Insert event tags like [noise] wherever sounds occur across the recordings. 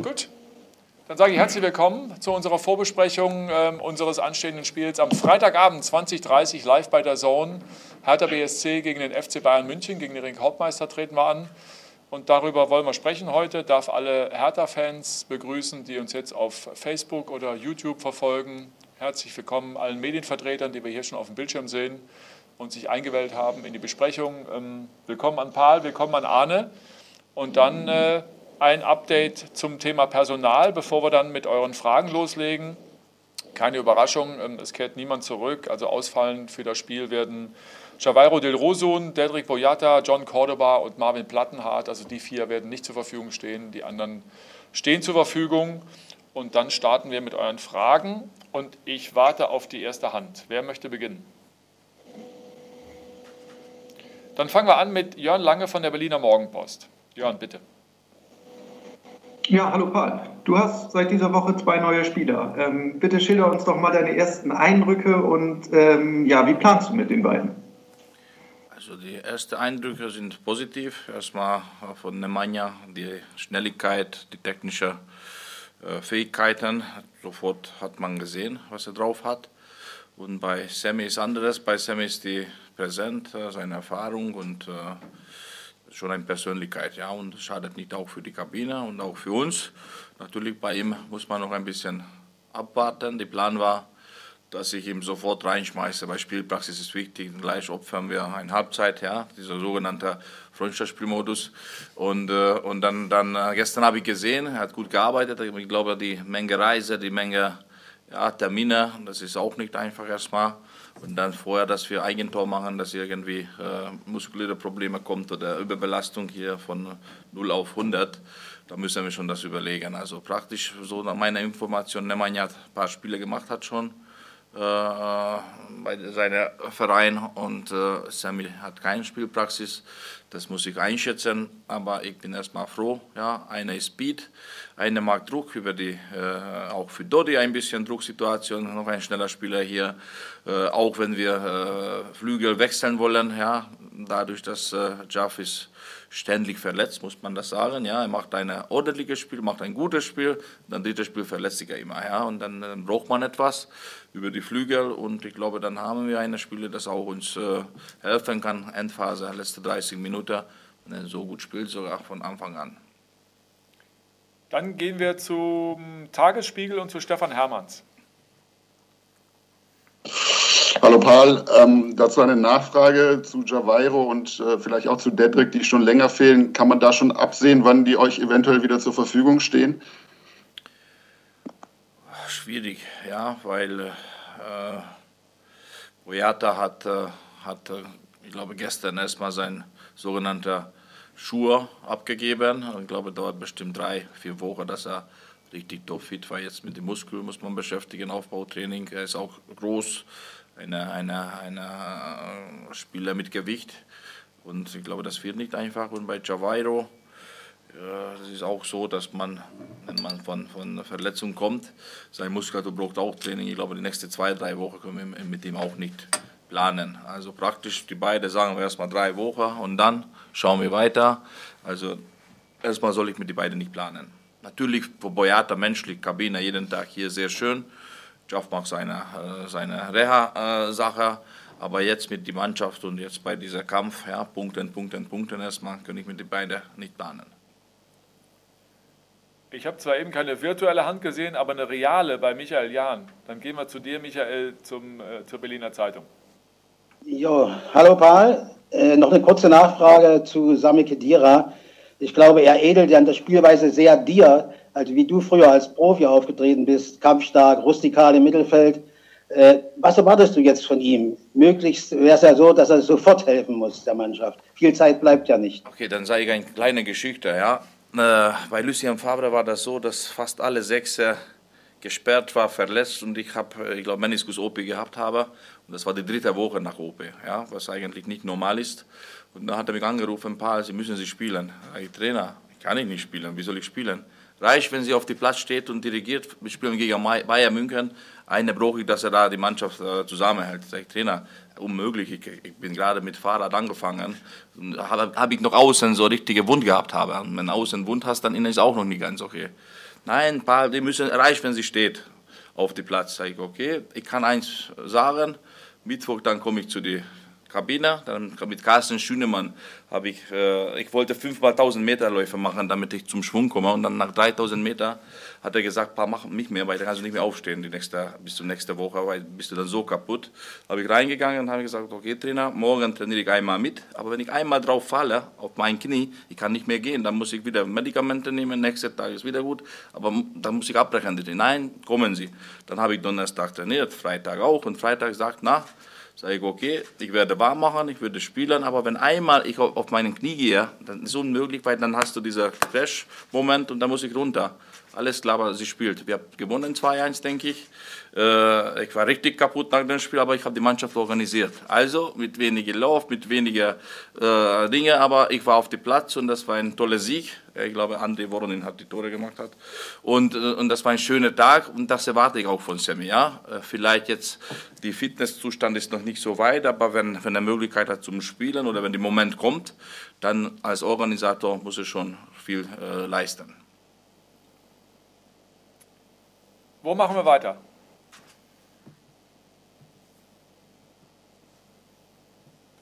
Gut. Dann sage ich herzlich willkommen zu unserer Vorbesprechung äh, unseres anstehenden Spiels am Freitagabend 2030 live bei der Zone. Hertha BSC gegen den FC Bayern München, gegen den Ring-Hauptmeister treten wir an. Und darüber wollen wir sprechen heute. Darf alle Hertha-Fans begrüßen, die uns jetzt auf Facebook oder YouTube verfolgen. Herzlich willkommen allen Medienvertretern, die wir hier schon auf dem Bildschirm sehen und sich eingewählt haben in die Besprechung. Ähm, willkommen an Paul, willkommen an Arne. Und dann äh, ein Update zum Thema Personal, bevor wir dann mit euren Fragen loslegen. Keine Überraschung, ähm, es kehrt niemand zurück. Also ausfallend für das Spiel werden Javairo Del Rosun, Dedrick Boyata, John Cordoba und Marvin Plattenhardt. Also die vier werden nicht zur Verfügung stehen. Die anderen stehen zur Verfügung. Und dann starten wir mit euren Fragen. Und ich warte auf die erste Hand. Wer möchte beginnen? Dann fangen wir an mit Jörn Lange von der Berliner Morgenpost. Jörn, bitte. Ja, hallo Paul. Du hast seit dieser Woche zwei neue Spieler. Ähm, bitte schilder uns doch mal deine ersten Eindrücke und ähm, ja, wie planst du mit den beiden? Also die ersten Eindrücke sind positiv. Erstmal von Nemanja die Schnelligkeit, die technische äh, Fähigkeiten. Sofort hat man gesehen, was er drauf hat. Und bei Sammy ist anderes. Bei Sammy ist die Präsenz, äh, seine Erfahrung und äh, schon eine Persönlichkeit, ja, und schadet nicht auch für die Kabine und auch für uns. Natürlich bei ihm muss man noch ein bisschen abwarten. Der Plan war, dass ich ihn sofort reinschmeiße. Bei Spielpraxis ist wichtig, gleich opfern wir eine Halbzeit, ja, dieser sogenannte Freundschaftsspielmodus. Und, äh, und dann, dann äh, gestern habe ich gesehen, er hat gut gearbeitet. Ich glaube, die Menge Reise, die Menge ja, Termine, das ist auch nicht einfach erstmal. Und dann vorher, dass wir Eigentor machen, dass irgendwie äh, muskuläre Probleme kommt oder Überbelastung hier von 0 auf 100, da müssen wir schon das überlegen. Also praktisch so nach meiner Information, Nemanja hat ein paar Spiele gemacht hat schon bei seinem Verein und äh, Sammy hat keine Spielpraxis. Das muss ich einschätzen, aber ich bin erstmal froh. Ja, einer ist Speed, einer mag Druck über die, äh, auch für Dodi ein bisschen Drucksituation, noch ein schneller Spieler hier. Äh, auch wenn wir äh, Flügel wechseln wollen, ja, dadurch, dass äh, Jaff ist ständig verletzt, muss man das sagen. Ja, er macht ein ordentliches Spiel, macht ein gutes Spiel, dann drittes Spiel verletzt sich er immer. Ja, und dann, dann braucht man etwas über die Flügel und ich glaube, dann haben wir eine Spieler, das auch uns äh, helfen kann. Endphase, letzte 30 Minuten, wenn so gut spielt, sogar von Anfang an. Dann gehen wir zum Tagesspiegel und zu Stefan Hermanns. Hallo Paul, ähm, dazu eine Nachfrage zu Javairo und äh, vielleicht auch zu Dedrick, die schon länger fehlen. Kann man da schon absehen, wann die euch eventuell wieder zur Verfügung stehen? Schwierig, ja, weil äh, Boyata hat, äh, hat, äh, ich glaube, gestern erstmal sein sogenannter Schuhe abgegeben. Ich glaube, dauert bestimmt drei, vier Wochen, dass er richtig topfit war. Jetzt mit dem Muskel muss man beschäftigen, Aufbautraining. Er ist auch groß, eine, eine, eine äh, Spieler mit Gewicht. Und ich glaube, das wird nicht einfach. Und bei Javairo, ja, das ist auch so, dass man, wenn man von, von Verletzung kommt, sein Muskulatur braucht auch Training. Ich glaube, die nächsten zwei, drei Wochen können wir mit ihm auch nicht planen. Also praktisch, die beiden sagen wir erstmal drei Wochen und dann schauen wir weiter. Also erstmal soll ich mit den beiden nicht planen. Natürlich für Boyata menschlich, Kabine jeden Tag hier sehr schön. Joff macht seine, äh, seine Reha-Sache. Aber jetzt mit der Mannschaft und jetzt bei dieser Kampf, ja, Punkten, Punkten, Punkten erstmal, kann ich mit den beiden nicht planen. Ich habe zwar eben keine virtuelle Hand gesehen, aber eine reale bei Michael Jahn. Dann gehen wir zu dir, Michael, zum, äh, zur Berliner Zeitung. Jo, hallo Paul. Äh, noch eine kurze Nachfrage zu Sami Kedira. Ich glaube, er edelt ja in der Spielweise sehr dir, also wie du früher als Profi aufgetreten bist, kampfstark, rustikal im Mittelfeld. Äh, was erwartest du jetzt von ihm? Möglichst wäre es ja so, dass er sofort helfen muss der Mannschaft. Viel Zeit bleibt ja nicht. Okay, dann sage ich eine kleine Geschichte. Ja. Äh, bei Lucien Favre war das so, dass fast alle sechs äh, gesperrt war, verletzt und ich habe, äh, ich glaube, Meniskus OP gehabt habe. Und das war die dritte Woche nach OP, ja, was eigentlich nicht normal ist. Und dann hat er mich angerufen, Paul, Sie müssen Sie spielen. Ich Trainer, Kann ich nicht spielen. Wie soll ich spielen? Reicht, wenn sie auf dem Platz steht und dirigiert. Wir spielen gegen Bayern München. Eine brauche ich, dass er da die Mannschaft äh, zusammenhält. Sag ich, Trainer, unmöglich. Ich, ich, bin gerade mit Fahrrad angefangen. Habe hab ich noch außen so richtige Wund gehabt habe. Und wenn außen Wund hast, dann innen ist auch noch nicht ganz okay. Nein, ein paar, die müssen reicht, wenn sie steht auf dem Platz. Sag ich, okay, ich kann eins sagen. Mittwoch dann komme ich zu die Kabine. Dann mit Carsten Schünemann habe ich, äh, ich wollte fünfmal 1000 Meter Läufe machen, damit ich zum Schwung komme. Und dann nach 3000 Meter hat er gesagt, paar mach nicht mehr, weil dann kannst du nicht mehr aufstehen die nächste, bis zur nächsten Woche, weil bist du dann so kaputt. Habe ich reingegangen und habe gesagt, okay Trainer, morgen trainiere ich einmal mit, aber wenn ich einmal drauf falle, auf mein Knie, ich kann nicht mehr gehen, dann muss ich wieder Medikamente nehmen, nächster Tag ist wieder gut, aber dann muss ich abbrechen. Nein, kommen Sie. Dann habe ich Donnerstag trainiert, Freitag auch und Freitag sagt, na, Sage ich, okay, ich werde warm machen, ich würde spielen, aber wenn einmal ich auf meinen Knie gehe, dann ist es unmöglich, weil dann hast du dieser Crash-Moment und dann muss ich runter. Alles klar, aber sie spielt. Wir haben gewonnen 2-1, denke ich. Äh, ich war richtig kaputt nach dem Spiel, aber ich habe die Mannschaft organisiert. Also mit weniger Lauf, mit weniger äh, Dinge, aber ich war auf dem Platz und das war ein toller Sieg. Ich glaube, André Voronin hat die Tore gemacht. Hat. Und, äh, und das war ein schöner Tag und das erwarte ich auch von Sammy. Ja? Äh, vielleicht jetzt, die Fitnesszustand ist noch nicht so weit, aber wenn, wenn er Möglichkeit hat zum Spielen oder wenn der Moment kommt, dann als Organisator muss er schon viel äh, leisten. Wo machen wir weiter?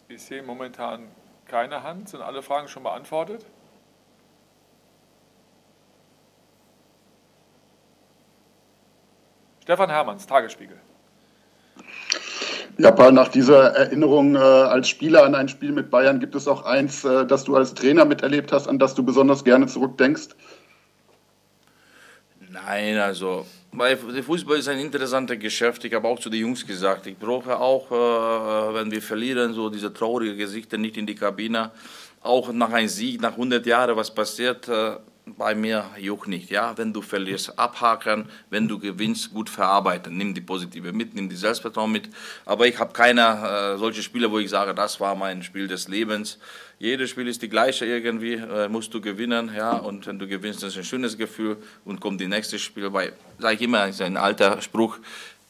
Ich sehe momentan keine Hand. Sind alle Fragen schon beantwortet? Stefan Hermanns, Tagesspiegel. Ja, Paul, nach dieser Erinnerung äh, als Spieler an ein Spiel mit Bayern gibt es auch eins, äh, das du als Trainer miterlebt hast, an das du besonders gerne zurückdenkst? Nein, also weil Fußball ist ein interessantes Geschäft. Ich habe auch zu den Jungs gesagt, ich brauche auch, äh, wenn wir verlieren, so diese traurigen Gesichter nicht in die Kabine. Auch nach einem Sieg, nach 100 Jahren, was passiert, äh, bei mir juckt nicht. Ja, wenn du verlierst, abhaken, wenn du gewinnst, gut verarbeiten. Nimm die positive mit, nimm die Selbstvertrauen mit. Aber ich habe keine äh, solche Spiele, wo ich sage, das war mein Spiel des Lebens. Jedes Spiel ist die gleiche irgendwie, äh, musst du gewinnen, ja. Und wenn du gewinnst, ist ein schönes Gefühl und kommt die nächste Spiel. Weil, sage ich immer, ist ein alter Spruch.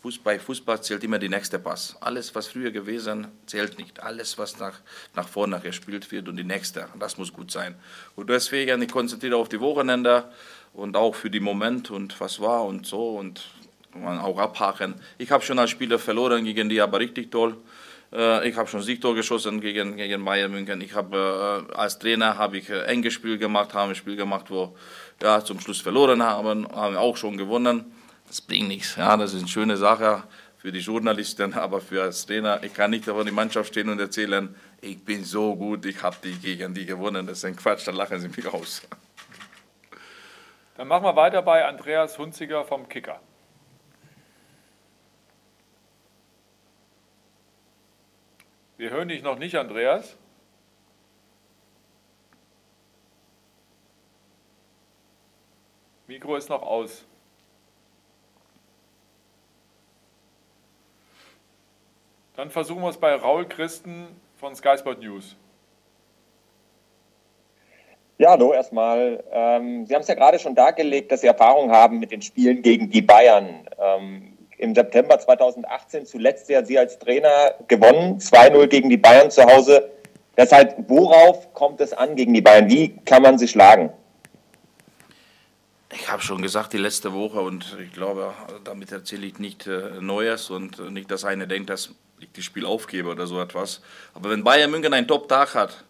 Fußball, Fußball zählt immer die nächste Pass. Alles, was früher gewesen, zählt nicht. Alles, was nach, nach vorne gespielt wird und die nächste, das muss gut sein. Und deswegen, ich konzentriere auf die Wochenende und auch für die Moment und was war und so und man auch abhaken. Ich habe schon als Spieler verloren gegen die, aber richtig toll. Äh, ich habe schon Siegtor geschossen gegen, gegen Bayern München. Ich habe äh, als Trainer habe ich äh, enges Spiel gemacht, haben ein Spiel gemacht, wo ja zum Schluss verloren haben, haben auch schon gewonnen das bringt nichts. Ja, das ist eine schöne Sache für die Journalisten, aber für als Trainer, ich kann nicht vor die Mannschaft stehen und erzählen, ich bin so gut, ich habe die gegen die gewonnen. Das ist ein Quatsch, dann lachen sie mich aus. Dann machen wir weiter bei Andreas Hunziger vom Kicker. Wir hören dich noch nicht, Andreas. Mikro ist noch aus. Dann versuchen wir es bei Raul Christen von Sky Sport News. Ja, hallo erstmal. Ähm, Sie haben es ja gerade schon dargelegt, dass Sie Erfahrung haben mit den Spielen gegen die Bayern. Ähm, Im September 2018 zuletzt ja Sie als Trainer gewonnen, 2-0 gegen die Bayern zu Hause. Deshalb, worauf kommt es an gegen die Bayern? Wie kann man sie schlagen? Ich habe schon gesagt, die letzte Woche, und ich glaube, damit erzähle ich nicht äh, Neues und nicht, dass einer denkt, dass ich das Spiel aufgebe oder so etwas. Aber wenn Bayern München einen Top-Tag hat,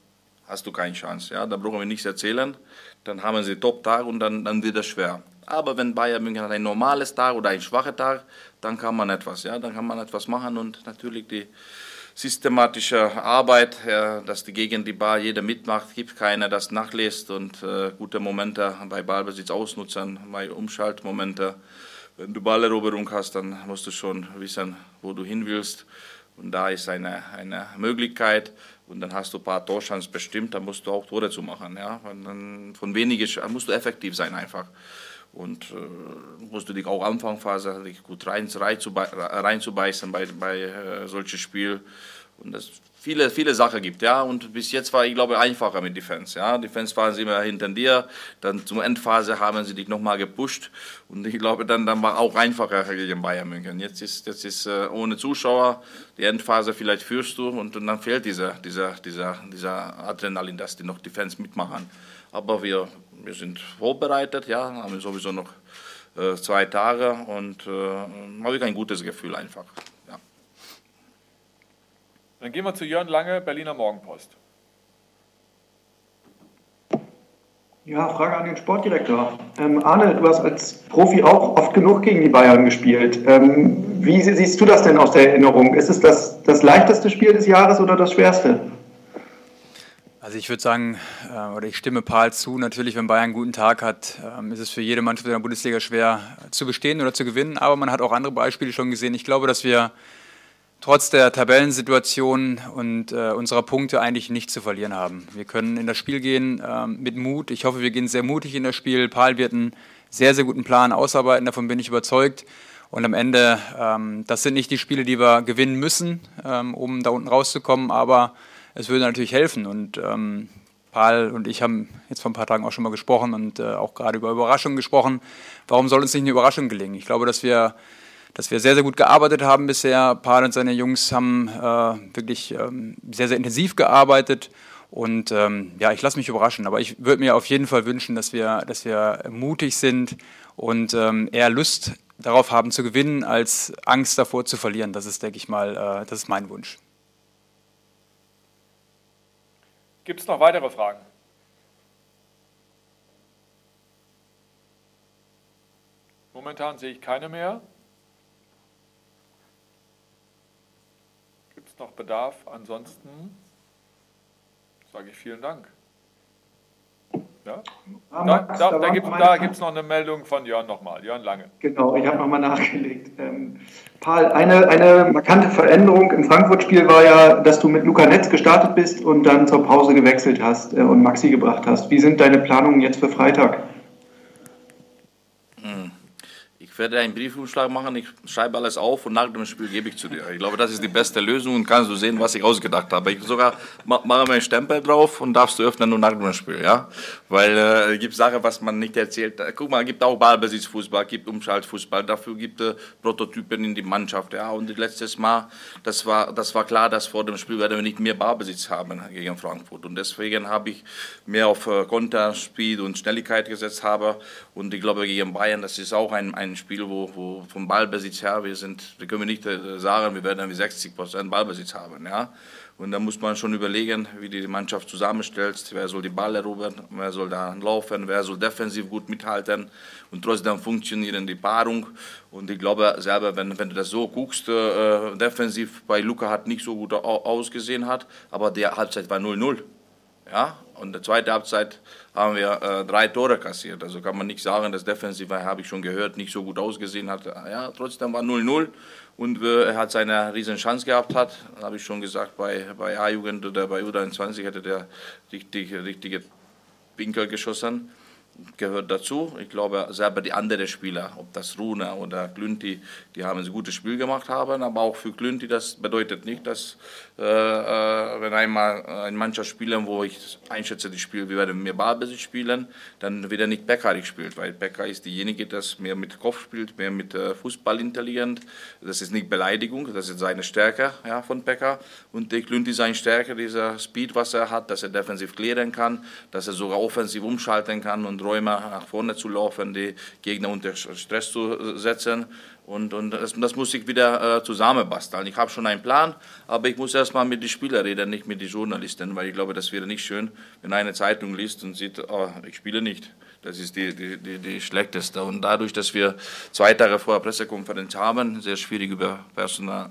hast du keine Chance. Ja? Da brauchen wir nichts erzählen. Dann haben sie Top-Tag und dann, dann wird es schwer. Aber wenn Bayern München hat ein normales Tag oder ein schwacher Tag, dann kann man etwas. Ja? Dann kann man etwas machen und natürlich die systematische Arbeit, ja, dass die gegen die Bar jeder mitmacht, gibt keiner, das nachlässt und äh, gute Momente bei Ballbesitz ausnutzen, bei Umschaltmomente. Wenn du Balleroberung hast, dann musst du schon wissen, wo du hin willst. Und da ist eine, eine Möglichkeit. Und dann hast du ein paar Torchancen bestimmt, dann musst du auch Tore zu machen. Ja? Und dann von wenigen musst du effektiv sein einfach. Und äh, musst du dich auch Anfangphase dich gut rein, reinzubeißen bei, bei äh, solchen Spiel. und das viele, viele Sachen gibt, ja. Und bis jetzt war ich glaube einfacher mit Defense, ja. Defense waren sie immer hinter dir, dann zum Endphase haben sie dich nochmal gepusht und ich glaube dann, dann war auch einfacher gegen Bayern München. Jetzt ist, jetzt ist äh, ohne Zuschauer, die Endphase vielleicht führst du und, und dann fehlt dieser, dieser, dieser, dieser Adrenalin, dass die noch Defense mitmachen. Aber wir, wir sind vorbereitet, ja, haben sowieso noch äh, zwei Tage und äh, habe ich ein gutes Gefühl einfach. Dann gehen wir zu Jörn Lange, Berliner Morgenpost. Ja, Frage an den Sportdirektor. Ähm, Arne, du hast als Profi auch oft genug gegen die Bayern gespielt. Ähm, wie siehst du das denn aus der Erinnerung? Ist es das, das leichteste Spiel des Jahres oder das schwerste? Also ich würde sagen, äh, oder ich stimme Paul zu, natürlich, wenn Bayern einen guten Tag hat, ähm, ist es für jede Mannschaft in der Bundesliga schwer zu bestehen oder zu gewinnen. Aber man hat auch andere Beispiele schon gesehen. Ich glaube, dass wir trotz der Tabellensituation und äh, unserer Punkte eigentlich nichts zu verlieren haben. Wir können in das Spiel gehen äh, mit Mut. Ich hoffe, wir gehen sehr mutig in das Spiel. Paul wird einen sehr, sehr guten Plan ausarbeiten, davon bin ich überzeugt. Und am Ende, ähm, das sind nicht die Spiele, die wir gewinnen müssen, ähm, um da unten rauszukommen, aber es würde natürlich helfen. Und ähm, Paul und ich haben jetzt vor ein paar Tagen auch schon mal gesprochen und äh, auch gerade über Überraschungen gesprochen. Warum soll uns nicht eine Überraschung gelingen? Ich glaube, dass wir, dass wir sehr, sehr gut gearbeitet haben bisher. Paul und seine Jungs haben äh, wirklich ähm, sehr, sehr intensiv gearbeitet. Und ähm, ja, ich lasse mich überraschen. Aber ich würde mir auf jeden Fall wünschen, dass wir, dass wir mutig sind und ähm, eher Lust darauf haben zu gewinnen, als Angst davor zu verlieren. Das ist, denke ich mal, äh, das ist mein Wunsch. Gibt es noch weitere Fragen? Momentan sehe ich keine mehr. Gibt es noch Bedarf? Ansonsten sage ich vielen Dank. Ja? Ah, Max, da, da, da gibt es noch eine Meldung von Jörn nochmal, Jörn Lange. Genau, ich habe nochmal nachgelegt. Ähm, Paul, eine, eine markante Veränderung im Frankfurt-Spiel war ja, dass du mit Luca Netz gestartet bist und dann zur Pause gewechselt hast äh, und Maxi gebracht hast. Wie sind deine Planungen jetzt für Freitag? Werde einen Briefumschlag machen, ich schreibe alles auf und nach dem Spiel gebe ich zu dir. Ich glaube, das ist die beste Lösung und kannst du sehen, was ich ausgedacht habe. Ich sogar mache mir einen Stempel drauf und darfst du öffnen nur nach dem Spiel, ja? Weil äh, es gibt Sachen, was man nicht erzählt. Guck mal, es gibt auch Ballbesitzfußball, es gibt Umschaltfußball, dafür gibt es äh, Prototypen in die Mannschaft, ja? Und letztes Mal, das war, das war klar, dass vor dem Spiel werden wir nicht mehr Ballbesitz haben gegen Frankfurt und deswegen habe ich mehr auf äh, Konter, Speed und Schnelligkeit gesetzt habe und ich glaube, gegen Bayern, das ist auch ein, ein Spiel, Spiel, wo, wo vom Ballbesitz her, wir sind, da können wir nicht äh, sagen, wir werden irgendwie 60 Prozent Ballbesitz haben, ja. Und da muss man schon überlegen, wie die Mannschaft zusammenstellt, wer soll die Ball erobern, wer soll da laufen, wer soll defensiv gut mithalten und trotzdem funktionieren die Paarung. Und ich glaube selber, wenn, wenn du das so guckst, äh, defensiv bei Luca hat nicht so gut ausgesehen hat, aber der Halbzeit war 0-0. Ja, und in der zweiten Halbzeit haben wir äh, drei Tore kassiert. Also kann man nicht sagen, dass defensiv, habe ich schon gehört, nicht so gut ausgesehen hat. Ja, trotzdem war 0-0 und äh, er hat seine riesen Chance gehabt hat. Habe ich schon gesagt, bei, bei A-Jugend oder bei U23 hätte der richtig, richtige Winkel geschossen gehört dazu. Ich glaube, selber die anderen Spieler, ob das Runa oder Glünti, die haben ein gutes Spiel gemacht haben, aber auch für Glünti, das bedeutet nicht, dass äh, äh wenn einmal ein Mannschaft spielen, wo ich einschätze, die Spiel, wir werden mehr Ballbesitz spielen, dann wird er nicht Beckerig spielt, weil Becker ist diejenige, das mehr mit Kopf spielt, mehr mit äh, Fußball intelligent. Das ist nicht Beleidigung, das ist seine Stärke ja, von Becker und der Glünti seine Stärke, dieser Speed, was er hat, dass er defensiv klären kann, dass er sogar offensiv umschalten kann und Räume nach vorne zu laufen, die Gegner unter Stress zu setzen. Und, und das, das muss ich wieder äh, zusammenbasteln. Ich habe schon einen Plan, aber ich muss erstmal mit den Spielern reden, nicht mit den Journalisten, weil ich glaube, das wäre nicht schön, wenn eine Zeitung liest und sieht, oh, ich spiele nicht. Das ist die, die, die, die schlechteste. Und dadurch, dass wir zwei Tage vor der Pressekonferenz haben, sehr schwierig über Personal,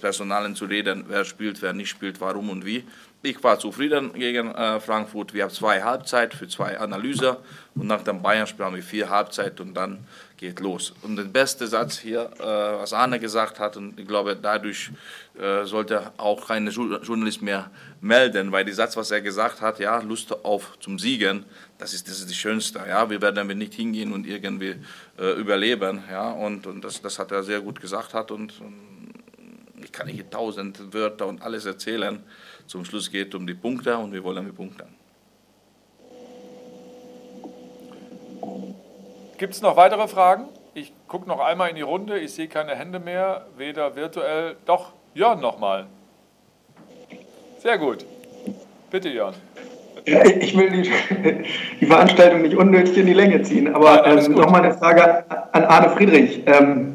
Personalen zu reden, wer spielt, wer nicht spielt, warum und wie, ich war zufrieden gegen äh, Frankfurt. Wir haben zwei Halbzeit für zwei Analyse und nach dem Bayern-Spiel haben wir vier Halbzeit und dann geht los. Und der beste Satz hier, äh, was Arne gesagt hat, und ich glaube, dadurch äh, sollte auch kein Journalist mehr melden, weil der Satz, was er gesagt hat, ja, Lust auf zum Siegen, das ist das ist die Schönste. Ja, wir werden damit nicht hingehen und irgendwie äh, überleben. Ja, und, und das, das hat er sehr gut gesagt hat und, und ich kann hier tausend Wörter und alles erzählen. Zum Schluss geht es um die Punkte und wir wollen die Punkte. Gibt es noch weitere Fragen? Ich gucke noch einmal in die Runde. Ich sehe keine Hände mehr, weder virtuell. Doch, Jörn nochmal. Sehr gut. Bitte, Jörn. Ich will die, [laughs] die, Veranstaltung nicht unnötig in die Länge ziehen, aber ähm, nochmal eine Frage an Arne Friedrich. Ähm,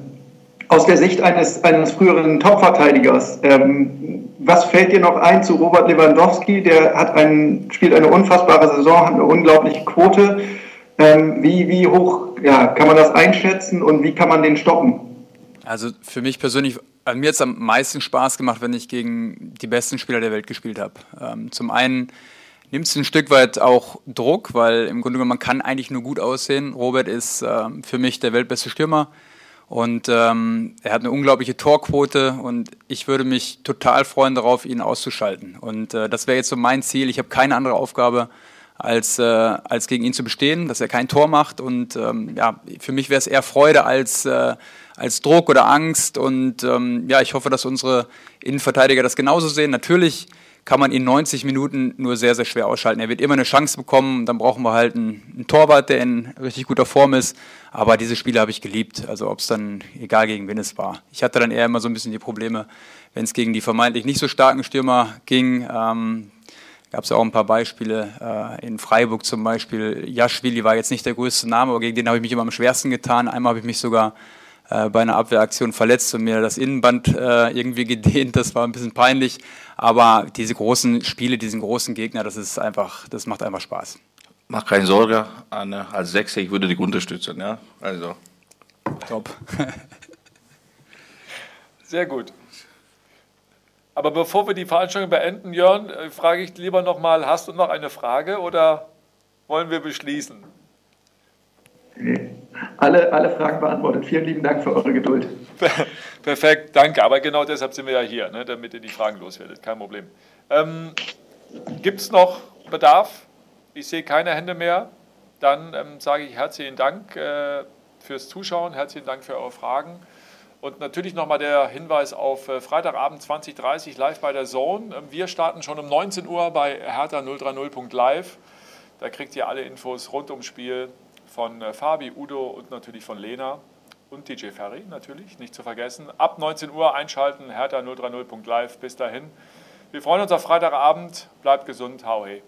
aus der Sicht eines, eines früheren Topverteidigers, ähm, was fällt dir noch ein zu Robert Lewandowski? Der hat einen, spielt eine unfassbare Saison, hat eine unglaubliche Quote. Ähm, wie, wie hoch ja, kann man das einschätzen und wie kann man den stoppen? Also für mich persönlich, mir hat es am meisten Spaß gemacht, wenn ich gegen die besten Spieler der Welt gespielt habe. Ähm, zum einen nimmt es ein Stück weit auch Druck, weil im Grunde genommen man kann eigentlich nur gut aussehen. Robert ist ähm, für mich der weltbeste Stürmer und ähm, er hat eine unglaubliche Torquote und ich würde mich total freuen darauf, ihn auszuschalten. Und äh, das wäre jetzt so mein Ziel. Ich habe keine andere Aufgabe, als, äh, als gegen ihn zu bestehen, dass er kein Tor macht. Und ähm, ja, für mich wäre es eher Freude als, äh, als Druck oder Angst. Und ähm, ja, ich hoffe, dass unsere Innenverteidiger das genauso sehen. Natürlich kann man ihn 90 Minuten nur sehr, sehr schwer ausschalten. Er wird immer eine Chance bekommen. Dann brauchen wir halt einen, einen Torwart, der in richtig guter Form ist. Aber diese Spiele habe ich geliebt. Also ob es dann, egal gegen wen es war. Ich hatte dann eher immer so ein bisschen die Probleme, wenn es gegen die vermeintlich nicht so starken Stürmer ging. Ähm, gab es auch ein paar Beispiele. Äh, in Freiburg zum Beispiel. Jaschwili war jetzt nicht der größte Name, aber gegen den habe ich mich immer am schwersten getan. Einmal habe ich mich sogar bei einer Abwehraktion verletzt und mir das Innenband äh, irgendwie gedehnt. Das war ein bisschen peinlich. Aber diese großen Spiele, diesen großen Gegner, das ist einfach, das macht einfach Spaß. Mach keine Sorge, Anne, als Sechser, ich würde dich unterstützen, ja. Also. Top. [laughs] Sehr gut. Aber bevor wir die Veranstaltung beenden, Jörn, äh, frage ich lieber nochmal, hast du noch eine Frage oder wollen wir beschließen? Alle, alle Fragen beantwortet. Vielen lieben Dank für eure Geduld. Perfekt, danke. Aber genau deshalb sind wir ja hier, ne, damit ihr die Fragen loswerdet. Kein Problem. Ähm, Gibt es noch Bedarf? Ich sehe keine Hände mehr. Dann ähm, sage ich herzlichen Dank äh, fürs Zuschauen, herzlichen Dank für eure Fragen. Und natürlich nochmal der Hinweis auf äh, Freitagabend 2030 live bei der Zone. Ähm, wir starten schon um 19 Uhr bei hertha 030.live. Da kriegt ihr alle Infos rund ums Spiel von äh, Fabi, Udo und natürlich von Lena und DJ Ferry natürlich, nicht zu vergessen. Ab 19 Uhr einschalten, hertha 030.live. Bis dahin. Wir freuen uns auf Freitagabend. Bleibt gesund. Hau hey.